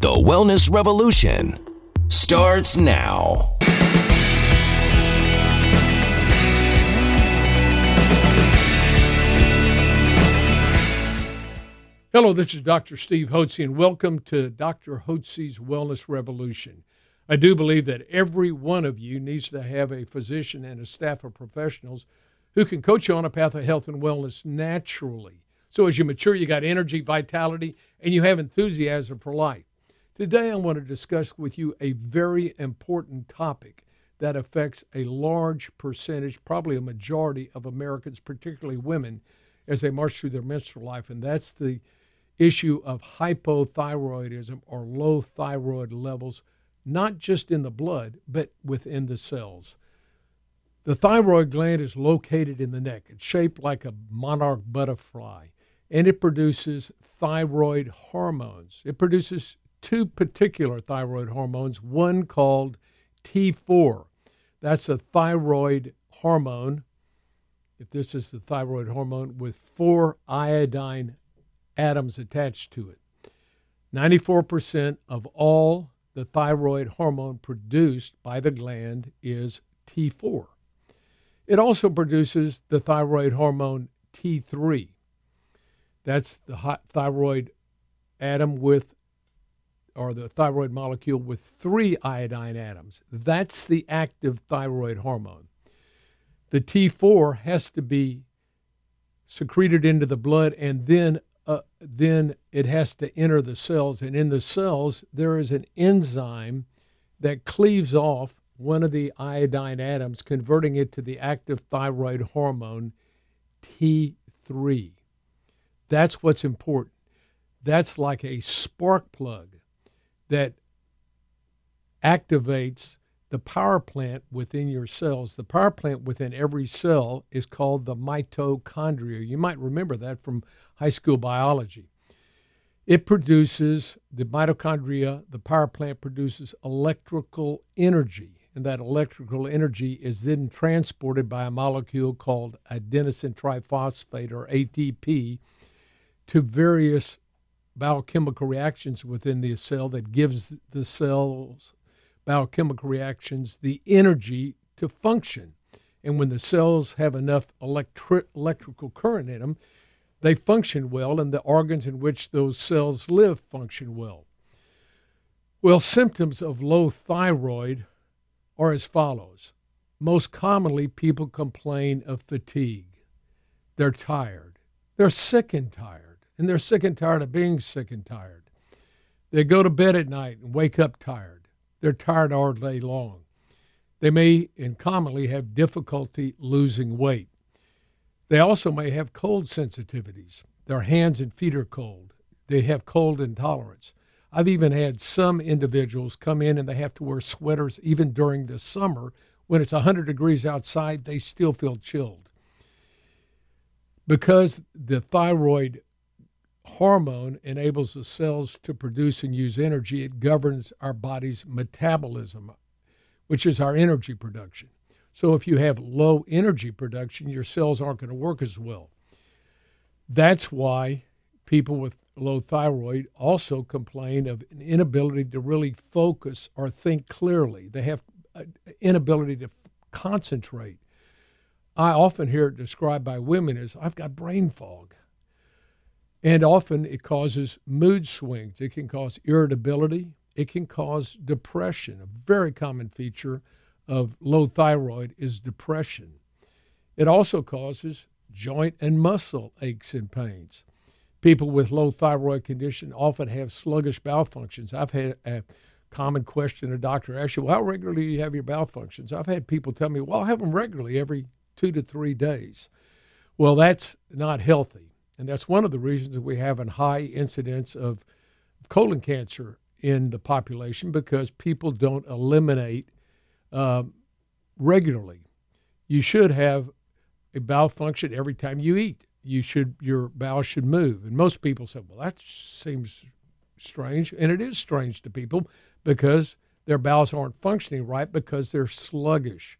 The Wellness Revolution starts now. Hello, this is Dr. Steve Hotze, and welcome to Dr. Hotze's Wellness Revolution. I do believe that every one of you needs to have a physician and a staff of professionals who can coach you on a path of health and wellness naturally. So as you mature, you got energy, vitality, and you have enthusiasm for life. Today, I want to discuss with you a very important topic that affects a large percentage, probably a majority of Americans, particularly women, as they march through their menstrual life, and that's the issue of hypothyroidism or low thyroid levels, not just in the blood, but within the cells. The thyroid gland is located in the neck. It's shaped like a monarch butterfly, and it produces thyroid hormones. It produces two particular thyroid hormones, one called T4. That's a thyroid hormone. If this is the thyroid hormone with four iodine atoms attached to it. 94% of all the thyroid hormone produced by the gland is T4. It also produces the thyroid hormone T3. That's the thyroid atom with, or the thyroid molecule with three iodine atoms. That's the active thyroid hormone. The T4 has to be secreted into the blood and then uh, then it has to enter the cells. And in the cells, there is an enzyme that cleaves off one of the iodine atoms, converting it to the active thyroid hormone T3. That's what's important. That's like a spark plug that activates the power plant within your cells. The power plant within every cell is called the mitochondria. You might remember that from high school biology. It produces, the mitochondria, the power plant produces electrical energy. And that electrical energy is then transported by a molecule called adenosine triphosphate or ATP to various biochemical reactions within the cell that gives the cells biochemical reactions the energy to function. And when the cells have enough electri- electrical current in them, they function well, and the organs in which those cells live function well. Well, symptoms of low thyroid are as follows. Most commonly, people complain of fatigue. They're tired. They're sick and tired. And they're sick and tired of being sick and tired. They go to bed at night and wake up tired. They're tired all day long. They may and commonly have difficulty losing weight. They also may have cold sensitivities. Their hands and feet are cold. They have cold intolerance. I've even had some individuals come in and they have to wear sweaters even during the summer. When it's 100 degrees outside, they still feel chilled. Because the thyroid hormone enables the cells to produce and use energy, it governs our body's metabolism, which is our energy production. So if you have low energy production, your cells aren't going to work as well. That's why people with low thyroid also complain of an inability to really focus or think clearly. They have inability to concentrate. I often hear it described by women as I've got brain fog. And often it causes mood swings. It can cause irritability. It can cause depression, a very common feature of low thyroid is depression. It also causes joint and muscle aches and pains. People with low thyroid condition often have sluggish bowel functions. I've had a common question a doctor asks you, well, how regularly do you have your bowel functions? I've had people tell me, well, I have them regularly every two to three days. Well, that's not healthy. And that's one of the reasons we have a high incidence of colon cancer in the population because people don't eliminate uh, regularly. You should have a bowel function every time you eat. You should your bowel should move. And most people say, "Well, that seems strange," and it is strange to people because their bowels aren't functioning right because they're sluggish.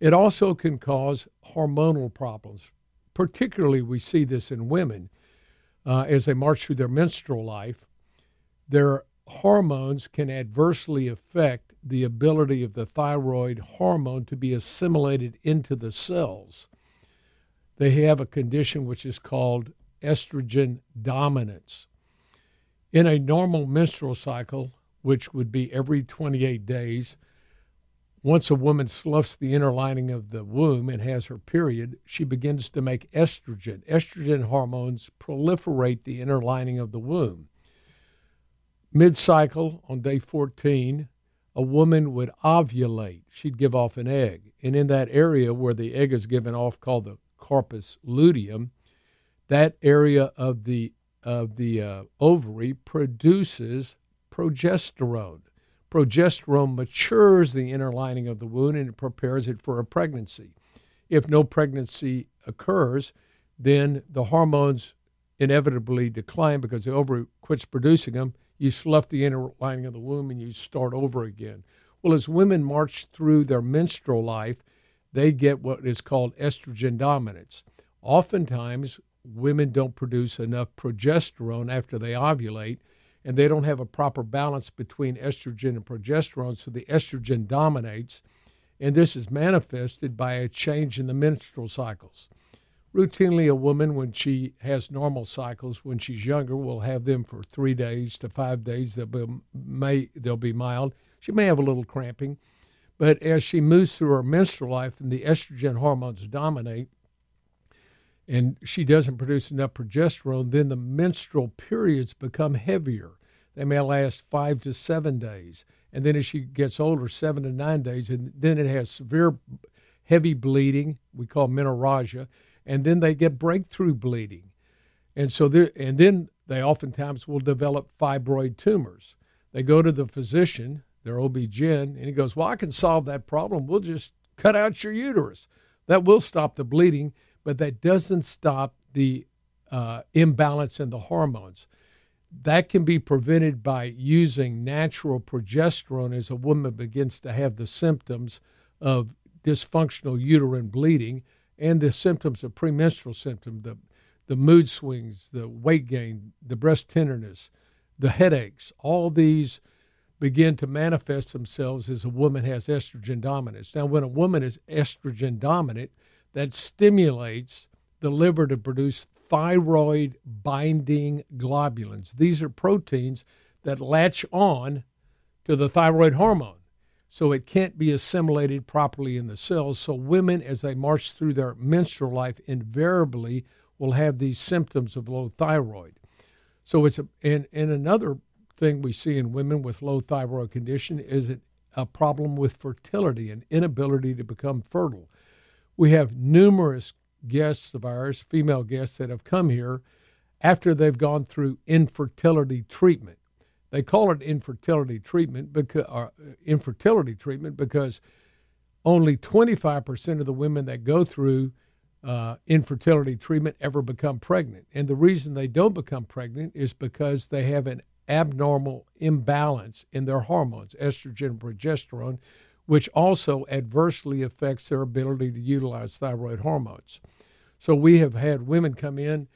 It also can cause hormonal problems. Particularly, we see this in women uh, as they march through their menstrual life. Their hormones can adversely affect the ability of the thyroid hormone to be assimilated into the cells. They have a condition which is called estrogen dominance. In a normal menstrual cycle, which would be every 28 days, once a woman sloughs the inner lining of the womb and has her period, she begins to make estrogen. Estrogen hormones proliferate the inner lining of the womb. Mid cycle, on day 14, a woman would ovulate. She'd give off an egg. And in that area where the egg is given off, called the corpus luteum, that area of the, of the uh, ovary produces progesterone. Progesterone matures the inner lining of the womb and it prepares it for a pregnancy. If no pregnancy occurs, then the hormones inevitably decline because the ovary quits producing them. You slough the inner lining of the womb and you start over again. Well, as women march through their menstrual life, they get what is called estrogen dominance. Oftentimes, women don't produce enough progesterone after they ovulate, and they don't have a proper balance between estrogen and progesterone, so the estrogen dominates, and this is manifested by a change in the menstrual cycles. Routinely, a woman, when she has normal cycles, when she's younger, will have them for three days to five days. They'll be, may, they'll be mild. She may have a little cramping, but as she moves through her menstrual life and the estrogen hormones dominate, and she doesn't produce enough progesterone, then the menstrual periods become heavier. They may last five to seven days. And then as she gets older, seven to nine days. And then it has severe, heavy bleeding, we call menorrhagia. And then they get breakthrough bleeding. And so there, and then they oftentimes will develop fibroid tumors. They go to the physician, their OB-GYN, and he goes, Well, I can solve that problem. We'll just cut out your uterus. That will stop the bleeding but that doesn't stop the uh, imbalance in the hormones. That can be prevented by using natural progesterone as a woman begins to have the symptoms of dysfunctional uterine bleeding and the symptoms of premenstrual symptoms, the, the mood swings, the weight gain, the breast tenderness, the headaches, all these begin to manifest themselves as a woman has estrogen dominance. Now, when a woman is estrogen dominant, that stimulates the liver to produce thyroid binding globulins. These are proteins that latch on to the thyroid hormone. So it can't be assimilated properly in the cells. So women, as they march through their menstrual life, invariably will have these symptoms of low thyroid. So it's a and, and another thing we see in women with low thyroid condition is it a problem with fertility and inability to become fertile. We have numerous guests of ours, female guests, that have come here after they've gone through infertility treatment. They call it infertility treatment because uh, infertility treatment because only 25% of the women that go through uh, infertility treatment ever become pregnant. And the reason they don't become pregnant is because they have an abnormal imbalance in their hormones, estrogen progesterone, which also adversely affects their ability to utilize thyroid hormones. So we have had women come in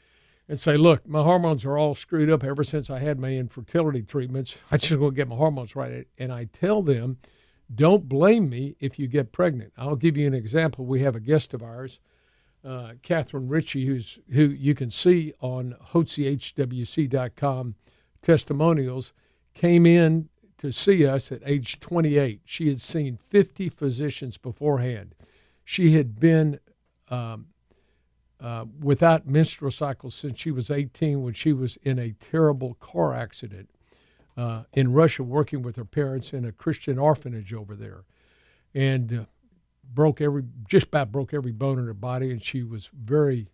and say, Look, my hormones are all screwed up ever since I had my infertility treatments. I just want to get my hormones right. And I tell them, Don't blame me if you get pregnant. I'll give you an example. We have a guest of ours. Uh, Catherine Ritchie, who's who you can see on HotzeHWC.com testimonials, came in to see us at age 28. She had seen 50 physicians beforehand. She had been um, uh, without menstrual cycles since she was 18 when she was in a terrible car accident uh, in Russia working with her parents in a Christian orphanage over there. And uh, broke every, just about broke every bone in her body. And she was very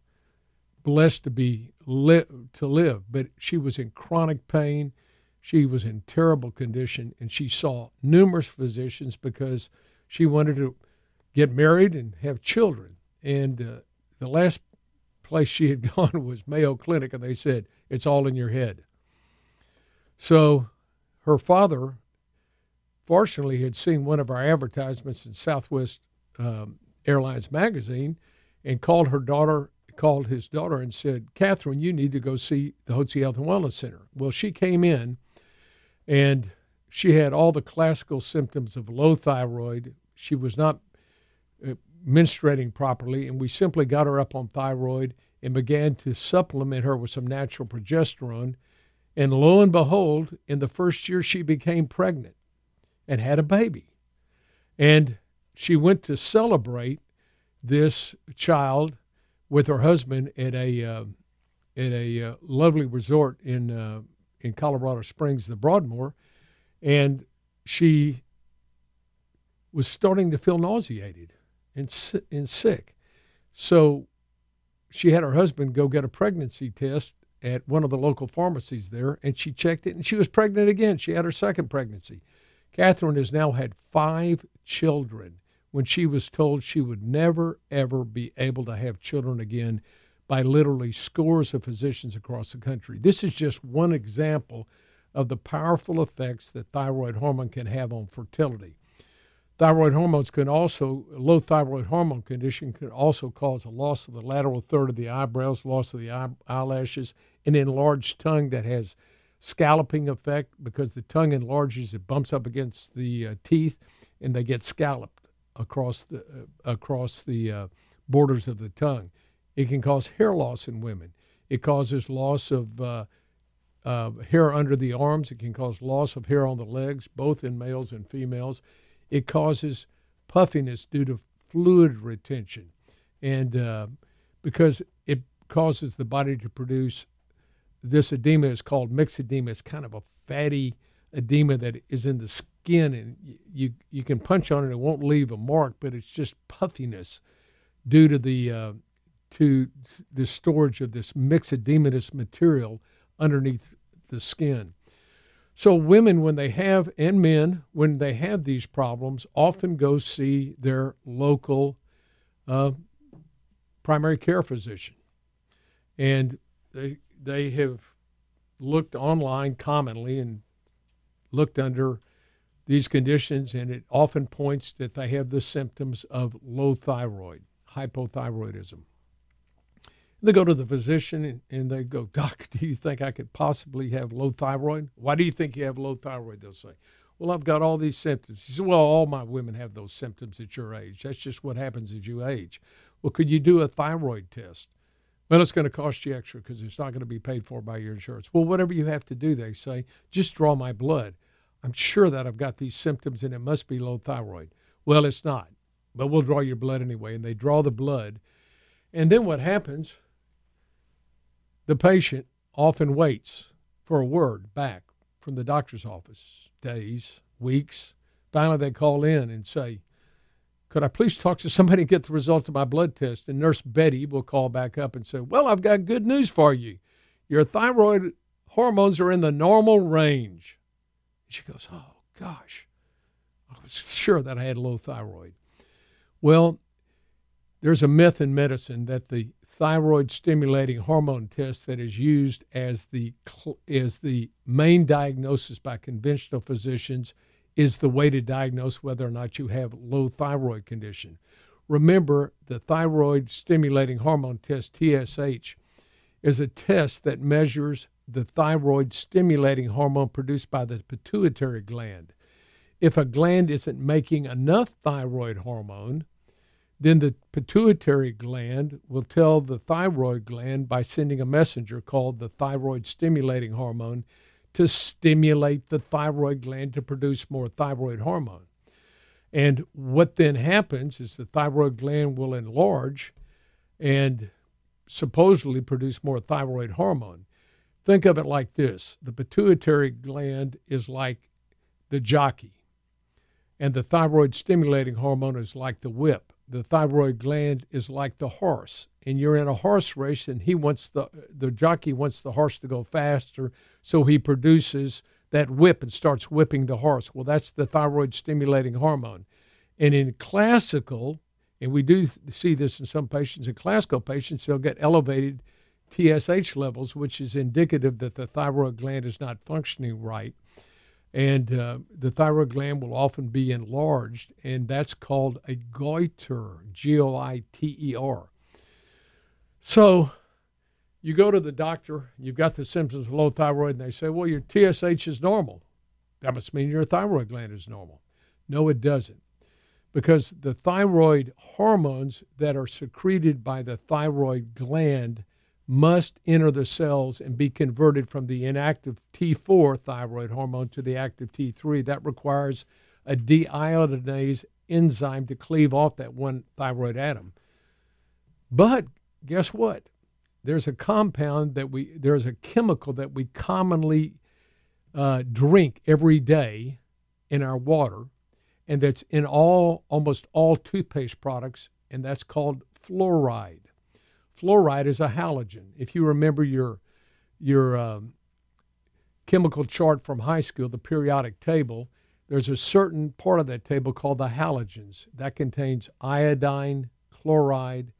blessed to be li- to live, but she was in chronic pain she was in terrible condition, and she saw numerous physicians because she wanted to get married and have children. And uh, the last place she had gone was Mayo Clinic, and they said, It's all in your head. So her father, fortunately, had seen one of our advertisements in Southwest um, Airlines magazine and called her daughter called his daughter and said, Catherine, you need to go see the Hotze Health and Wellness Center. Well, she came in And she had all the classical symptoms of low thyroid. She was not uh, menstruating properly, and we simply got her up on thyroid and began to supplement her with some natural progesterone. And lo and behold, in the first year, she became pregnant and had a baby. And she went to celebrate this child with her husband at a uh, at a uh, lovely resort in uh, in Colorado Springs, the Broadmoor, and she was starting to feel nauseated and and sick. So she had her husband go get a pregnancy test at one of the local pharmacies there, and she checked it, and she was pregnant again. She had her second pregnancy. Catherine has now had five children when she was told she would never, ever be able to have children again by literally scores of physicians across the country. This is just one example of the powerful effects that thyroid hormone can have on fertility. Thyroid hormones can also, low thyroid hormone condition can also cause a loss of the lateral third of the eyebrows, loss of the eye, eyelashes, an enlarged tongue that has scalloping effect because the tongue enlarges, it bumps up against the uh, teeth, and they get scalloped across the uh, across the uh, borders of the tongue. It can cause hair loss in women. It causes loss of uh, hair under the arms. It can cause loss of hair on the legs, both in males and females. It causes puffiness due to fluid retention. And uh, because it causes the body to produce this edema is called myxedema. It's kind of a fatty edema that is in the skin, and you you can punch on it; it won't leave a mark, but it's just puffiness due to the uh, to the storage of this myxedematous material underneath the skin. So women, when they have, and men, when they have these problems, often go see their local uh, primary care physician, and they they have looked online commonly and looked under these conditions, and it often points that they have the symptoms of low thyroid, hypothyroidism. They go to the physician and they go, Doc, do you think I could possibly have low thyroid? Why do you think you have low thyroid? They'll say, Well, I've got all these symptoms. He said, Well, all my women have those symptoms at your age. That's just what happens as you age. Well, could you do a thyroid test? Well, it's going to cost you extra because it's not going to be paid for by your insurance. Well, whatever you have to do, they say, just draw my blood. I'm sure that I've got these symptoms and it must be low thyroid. Well, it's not, but we'll draw your blood anyway. And they draw the blood. And then what happens? The patient often waits for a word back from the doctor's office days, weeks. Finally, they call in and say, Could I please talk to somebody and get the result of my blood test? And Nurse Betty will call back up and say, Well, I've got good news for you. Your thyroid hormones are in the normal range. She goes, Oh, gosh. I was sure that I had low thyroid. Well, there's a myth in medicine that the thyroid stimulating hormone test that is used as the as the main diagnosis by conventional physicians is the way to diagnose whether or not you have low thyroid condition. Remember, the thyroid stimulating hormone test TSH is a test that measures the thyroid stimulating hormone produced by the pituitary gland. If a gland isn't making enough thyroid hormone, then the pituitary gland will tell the thyroid gland by sending a messenger called the thyroid stimulating hormone to stimulate the thyroid gland to produce more thyroid hormone. And what then happens is the thyroid gland will enlarge and supposedly produce more thyroid hormone. Think of it like this the pituitary gland is like the jockey, and the thyroid stimulating hormone is like the whip. The thyroid gland is like the horse, and you're in a horse race, and he wants the the jockey wants the horse to go faster, so he produces that whip and starts whipping the horse. Well, that's the thyroid stimulating hormone. And in classical, and we do see this in some patients, in classical patients, they'll get elevated TSH levels, which is indicative that the thyroid gland is not functioning right. And uh, the thyroid gland will often be enlarged, and that's called a goiter, G O I T E R. So you go to the doctor, you've got the symptoms of low thyroid, and they say, well, your TSH is normal. That must mean your thyroid gland is normal. No, it doesn't. Because the thyroid hormones that are secreted by the thyroid gland must enter the cells and be converted from the inactive T4 thyroid hormone to the active T3. That requires a deiodinase enzyme to cleave off that one thyroid atom. But guess what? There's a compound that we, there's a chemical that we commonly uh, drink every day in our water, and that's in all, almost all toothpaste products, and that's called fluoride. Fluoride is a halogen. If you remember your your um, chemical chart from high school, the periodic table, there's a certain part of that table called the halogens that contains iodine, chloride,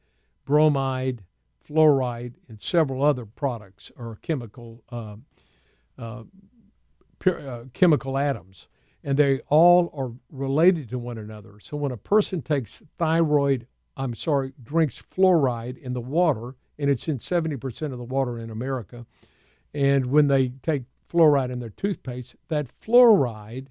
bromide, fluoride, and several other products or chemical uh, uh, uh, chemical atoms, and they all are related to one another. So when a person takes thyroid I'm sorry, drinks fluoride in the water, and it's in 70% of the water in America. And when they take fluoride in their toothpaste, that fluoride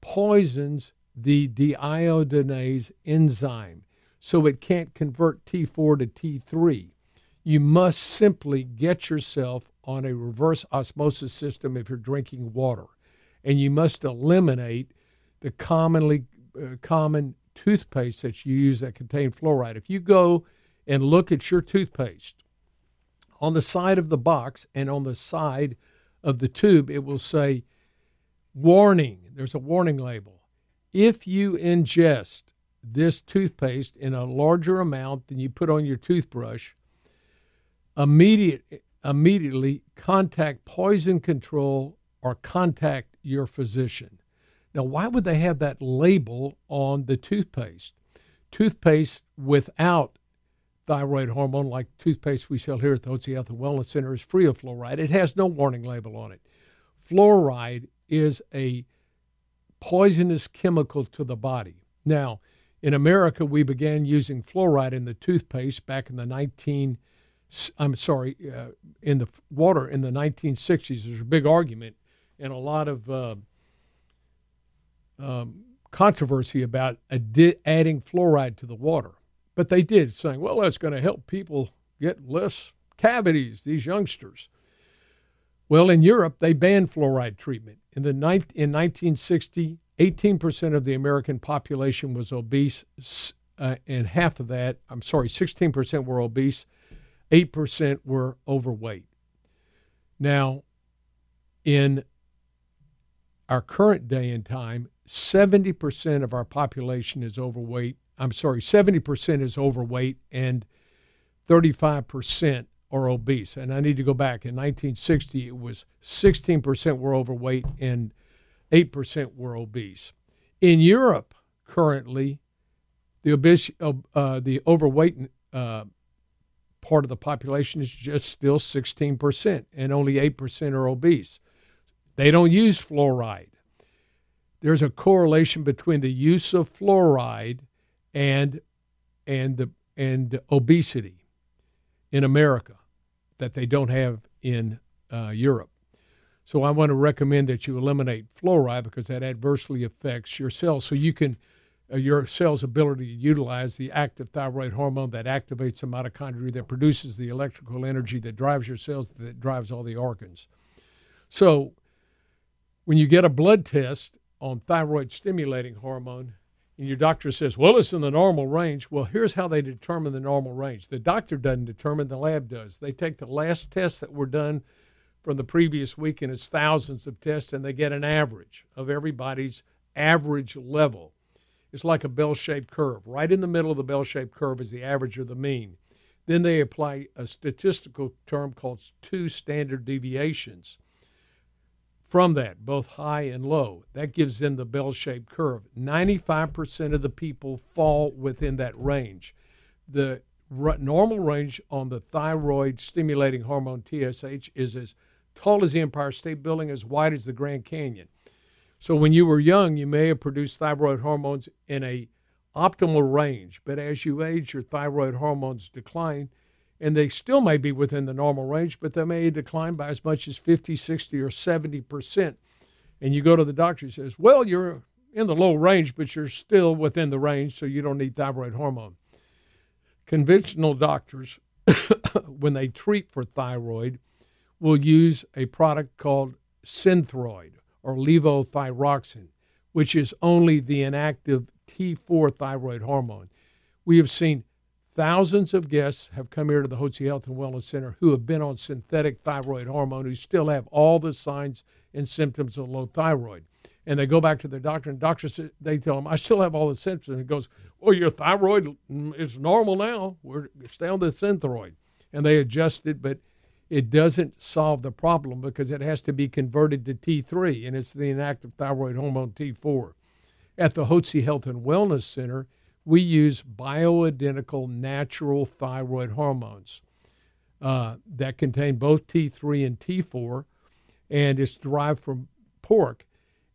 poisons the deiodinase enzyme, so it can't convert T4 to T3. You must simply get yourself on a reverse osmosis system if you're drinking water, and you must eliminate the commonly uh, common toothpaste that you use that contain fluoride. If you go and look at your toothpaste on the side of the box and on the side of the tube, it will say warning. There's a warning label. If you ingest this toothpaste in a larger amount than you put on your toothbrush, immediate, immediately contact poison control or contact your physician. Now, why would they have that label on the toothpaste? Toothpaste without thyroid hormone, like toothpaste we sell here at the Hotze Health and Wellness Center, is free of fluoride. It has no warning label on it. Fluoride is a poisonous chemical to the body. Now, in America, we began using fluoride in the toothpaste back in the 19 I'm sorry, uh, in the water in the 1960s. There's a big argument and a lot of uh, um, controversy about adi- adding fluoride to the water. But they did, saying, well, that's going to help people get less cavities, these youngsters. Well, in Europe, they banned fluoride treatment. In, the ni- in 1960, 18% of the American population was obese, uh, and half of that, I'm sorry, 16% were obese, 8% were overweight. Now, in our current day and time, 70% of our population is overweight. I'm sorry, 70% is overweight and 35% are obese. And I need to go back. In 1960, it was 16% were overweight and 8% were obese. In Europe, currently, the obese, uh, uh, the overweight uh, part of the population is just still 16%, and only 8% are obese. They don't use fluoride there's a correlation between the use of fluoride and and the and obesity in America that they don't have in uh, Europe. So I want to recommend that you eliminate fluoride because that adversely affects your cells. So you can uh, your cell's ability to utilize the active thyroid hormone that activates the mitochondria that produces the electrical energy that drives your cells that drives all the organs. So when you get a blood test on thyroid stimulating hormone and your doctor says, well, it's in the normal range, well, here's how they determine the normal range. The doctor doesn't determine, the lab does. They take the last tests that were done from the previous week, and it's thousands of tests, and they get an average of everybody's average level. It's like a bell shaped curve. Right in the middle of the bell shaped curve is the average or the mean. Then they apply a statistical term called two standard deviations from that, both high and low. That gives them the bell shaped curve. 95% of the people fall within that range. The r- normal range on the thyroid stimulating hormone TSH is as tall as the Empire State Building, as wide as the Grand Canyon. So when you were young, you may have produced thyroid hormones in a optimal range, but as you age, your thyroid hormones decline and they still may be within the normal range, but they may decline by as much as 50, 60, or 70 percent. and you go to the doctor, he says, Well, you're in the low range, but you're still within the range, so you don't need thyroid hormone. Conventional doctors, when they treat for thyroid, will use a product called Synthroid or levothyroxine, which is only the inactive T4 thyroid hormone. We have seen thousands of guests have come here to the Hotze Health and Wellness Center who have been on synthetic thyroid hormone who still have all the signs and symptoms of low thyroid. And they go back to their doctor, and doctors they tell them, "I still have all the symptoms." And it goes, "Well, your thyroid is normal now. We're stay on the synthroid," and they adjust it, but it doesn't solve the problem because it has to be converted to T3, and it's the inactive thyroid hormone T4. At the Hotze Health and Wellness Center, we use bioidentical natural thyroid hormones uh, that contain both T3 and T4, and it's derived from pork.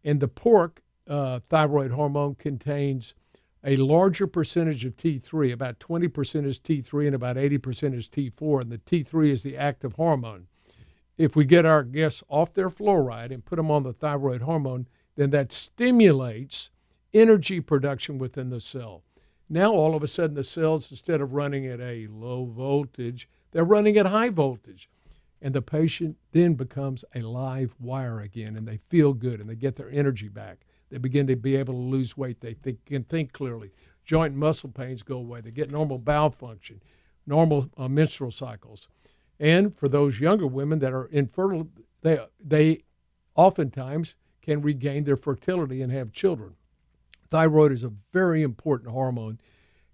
And the pork uh, thyroid hormone contains a larger percentage of T3, about 20% is T3 and about 80% is T4, and the T3 is the active hormone. If we get our guests off their fluoride and put them on the thyroid hormone, then that stimulates energy production within the cell. Now, all of a sudden, the cells, instead of running at a low voltage, they're running at high voltage. And the patient then becomes a live wire again, and they feel good and they get their energy back. They begin to be able to lose weight. They think, can think clearly. Joint and muscle pains go away. They get normal bowel function, normal uh, menstrual cycles. And for those younger women that are infertile, they, they oftentimes can regain their fertility and have children. Thyroid is a very important hormone,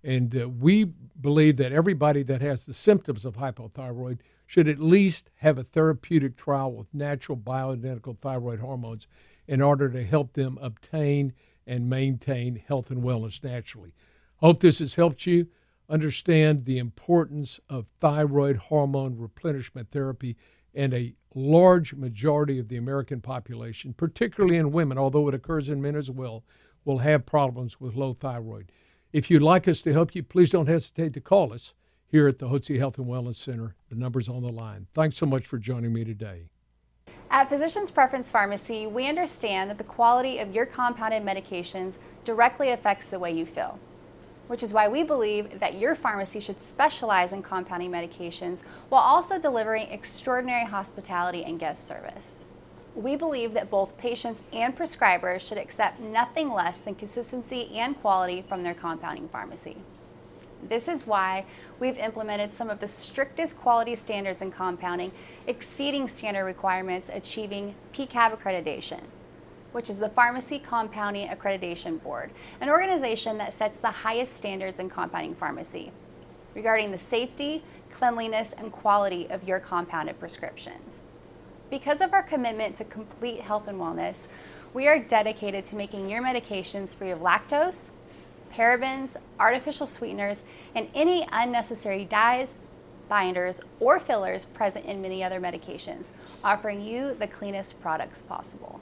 and uh, we believe that everybody that has the symptoms of hypothyroid should at least have a therapeutic trial with natural bioidentical thyroid hormones in order to help them obtain and maintain health and wellness naturally. Hope this has helped you understand the importance of thyroid hormone replenishment therapy and a large majority of the American population, particularly in women, although it occurs in men as well, will have problems with low thyroid. If you'd like us to help you, please don't hesitate to call us here at the Hotze Health and Wellness Center. The number's on the line. Thanks so much for joining me today. At Physicians Preference Pharmacy, we understand that the quality of your compounded medications directly affects the way you feel, which is why we believe that your pharmacy should specialize in compounding medications while also delivering extraordinary hospitality and guest service. We believe that both patients and prescribers should accept nothing less than consistency and quality from their compounding pharmacy. This is why we've implemented some of the strictest quality standards in compounding, exceeding standard requirements, achieving PCAB accreditation, which is the Pharmacy Compounding Accreditation Board, an organization that sets the highest standards in compounding pharmacy regarding the safety, cleanliness, and quality of your compounded prescriptions. Because of our commitment to complete health and wellness, we are dedicated to making your medications free of lactose, parabens, artificial sweeteners, and any unnecessary dyes, binders, or fillers present in many other medications, offering you the cleanest products possible.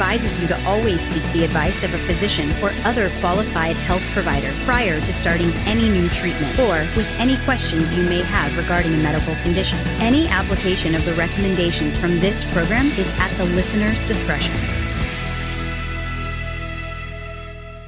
advises you to always seek the advice of a physician or other qualified health provider prior to starting any new treatment or with any questions you may have regarding a medical condition. Any application of the recommendations from this program is at the listener's discretion.